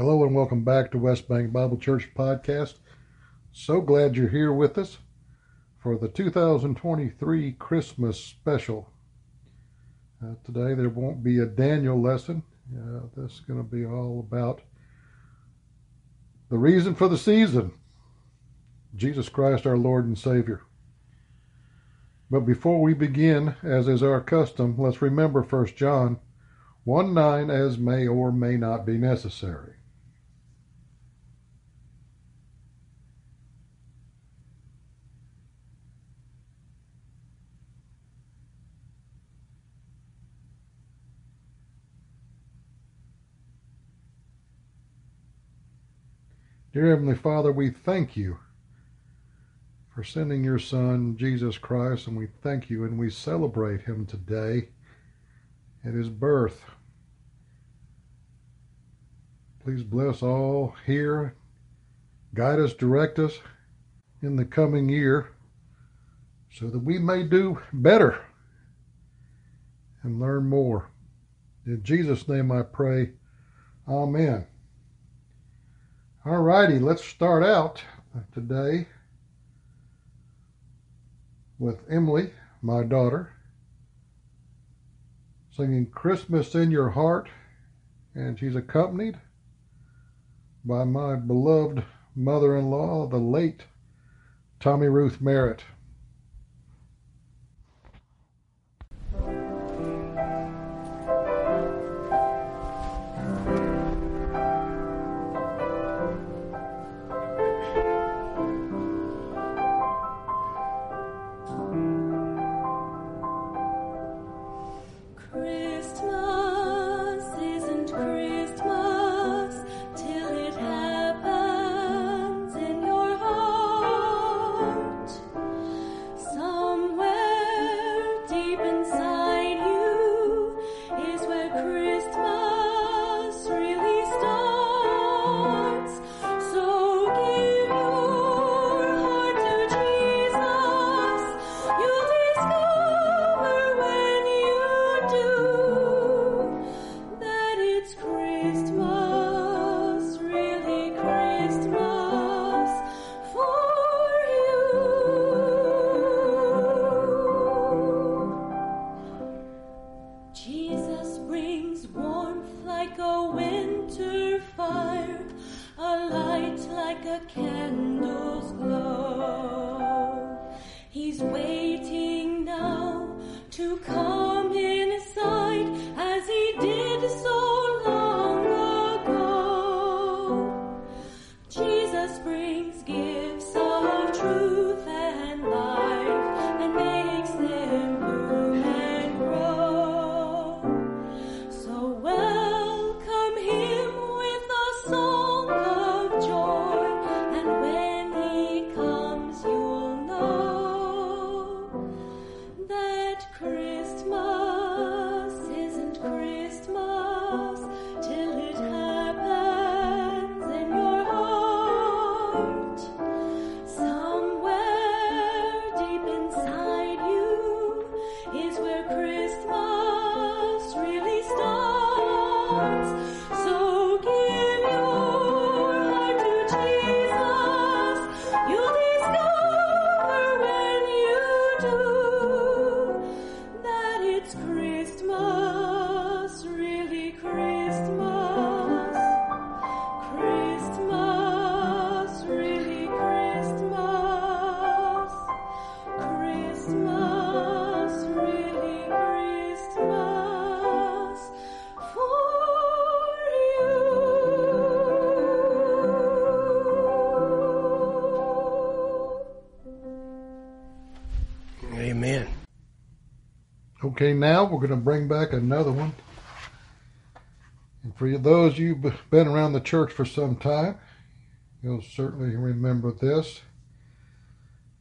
Hello and welcome back to West Bank Bible Church Podcast. So glad you're here with us for the 2023 Christmas special. Uh, today there won't be a Daniel lesson. Uh, this is going to be all about the reason for the season Jesus Christ, our Lord and Savior. But before we begin, as is our custom, let's remember 1 John 1 9 as may or may not be necessary. Dear Heavenly Father, we thank you for sending your Son, Jesus Christ, and we thank you and we celebrate him today at his birth. Please bless all here, guide us, direct us in the coming year so that we may do better and learn more. In Jesus' name I pray, Amen. All righty, let's start out today with Emily, my daughter, singing Christmas in Your Heart, and she's accompanied by my beloved mother in law, the late Tommy Ruth Merritt. to come. do. Okay, now we're going to bring back another one. And for those of you who've been around the church for some time, you'll certainly remember this.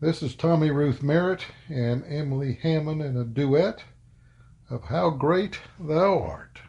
This is Tommy Ruth Merritt and Emily Hammond in a duet of How Great Thou Art.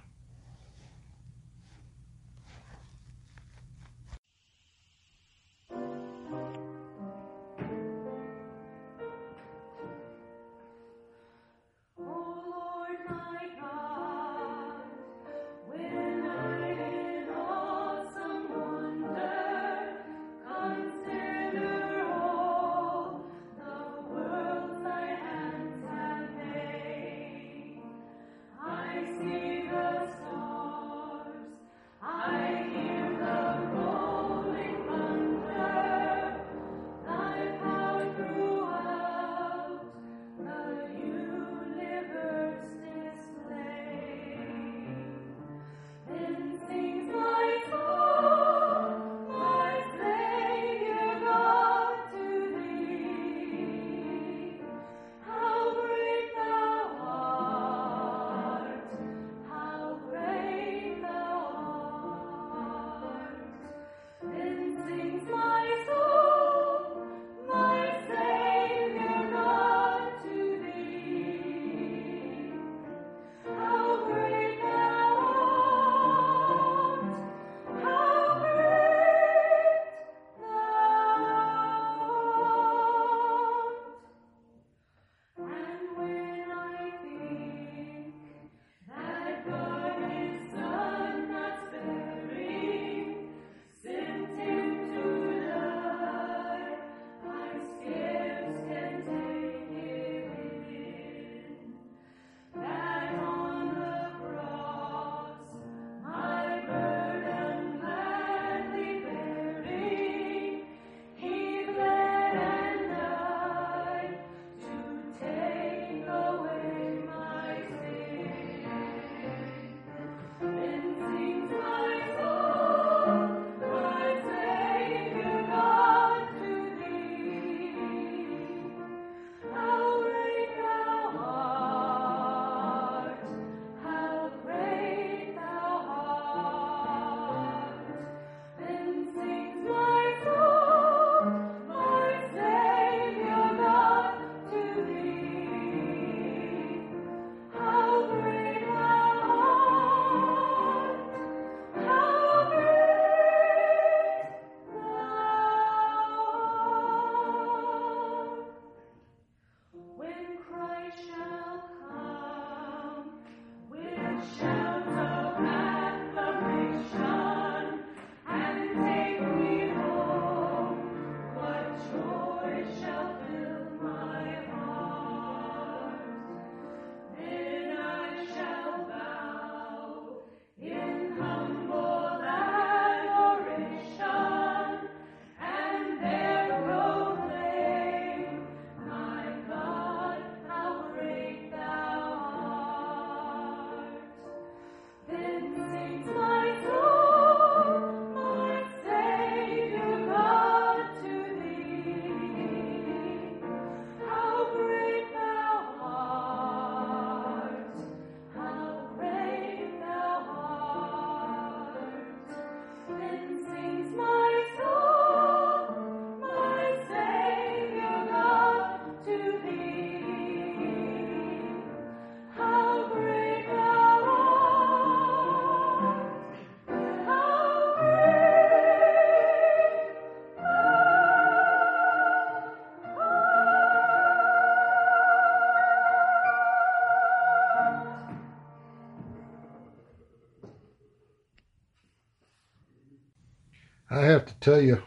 I have to tell you,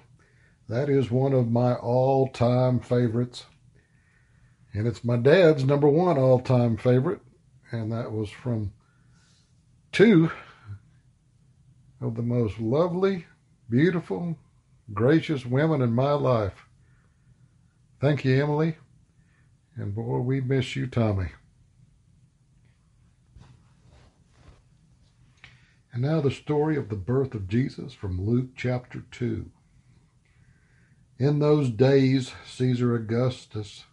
that is one of my all time favorites. And it's my dad's number one all time favorite. And that was from two of the most lovely, beautiful, gracious women in my life. Thank you, Emily. And boy, we miss you, Tommy. And now the story of the birth of Jesus from Luke chapter 2. In those days, Caesar Augustus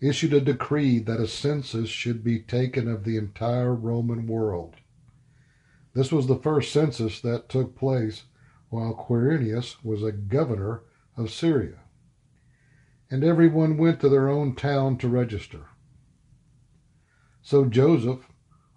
issued a decree that a census should be taken of the entire Roman world. This was the first census that took place while Quirinius was a governor of Syria. And everyone went to their own town to register. So Joseph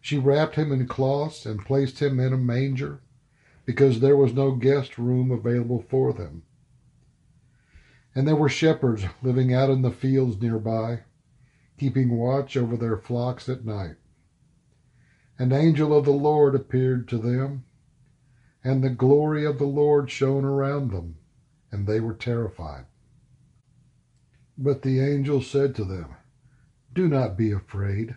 She wrapped him in cloths and placed him in a manger because there was no guest room available for them. And there were shepherds living out in the fields nearby, keeping watch over their flocks at night. An angel of the Lord appeared to them, and the glory of the Lord shone around them, and they were terrified. But the angel said to them, Do not be afraid.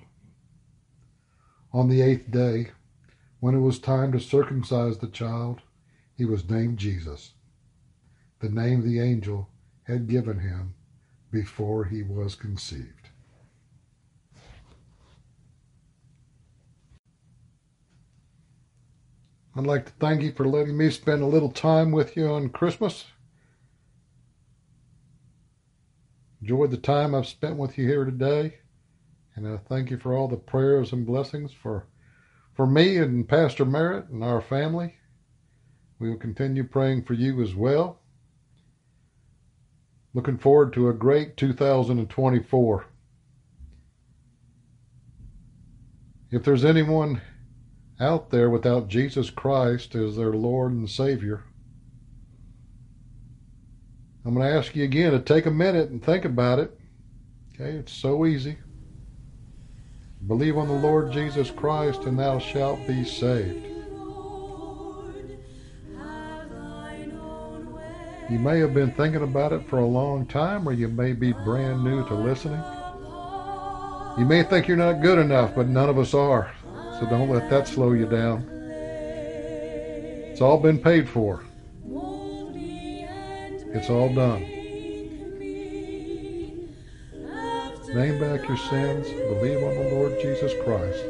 On the eighth day, when it was time to circumcise the child, he was named Jesus, the name the angel had given him before he was conceived. I'd like to thank you for letting me spend a little time with you on Christmas. Enjoyed the time I've spent with you here today. And I thank you for all the prayers and blessings for, for me and Pastor Merritt and our family. We will continue praying for you as well. Looking forward to a great 2024. If there's anyone out there without Jesus Christ as their Lord and Savior, I'm going to ask you again to take a minute and think about it. Okay, it's so easy. Believe on the Lord Jesus Christ, and thou shalt be saved. You may have been thinking about it for a long time, or you may be brand new to listening. You may think you're not good enough, but none of us are. So don't let that slow you down. It's all been paid for. It's all done. Name back your sins, believe on the Lord Jesus Christ,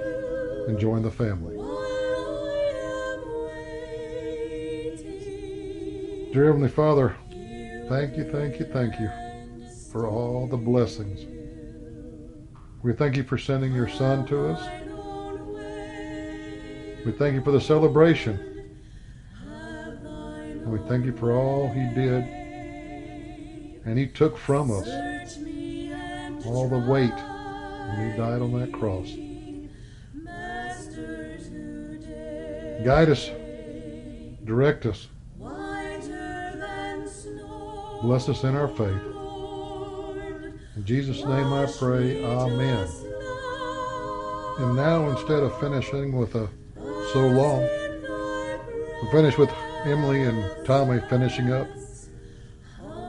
and join the family. Dear Heavenly Father, thank you, thank you, thank you for all the blessings. We thank you for sending your son to us. We thank you for the celebration. And we thank you for all he did and he took from us all the weight when he died on that cross. Guide us, direct us, bless us in our faith. In Jesus' name I pray, Amen. And now, instead of finishing with a so long, we finish with Emily and Tommy finishing up.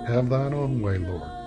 Have thine own way, Lord.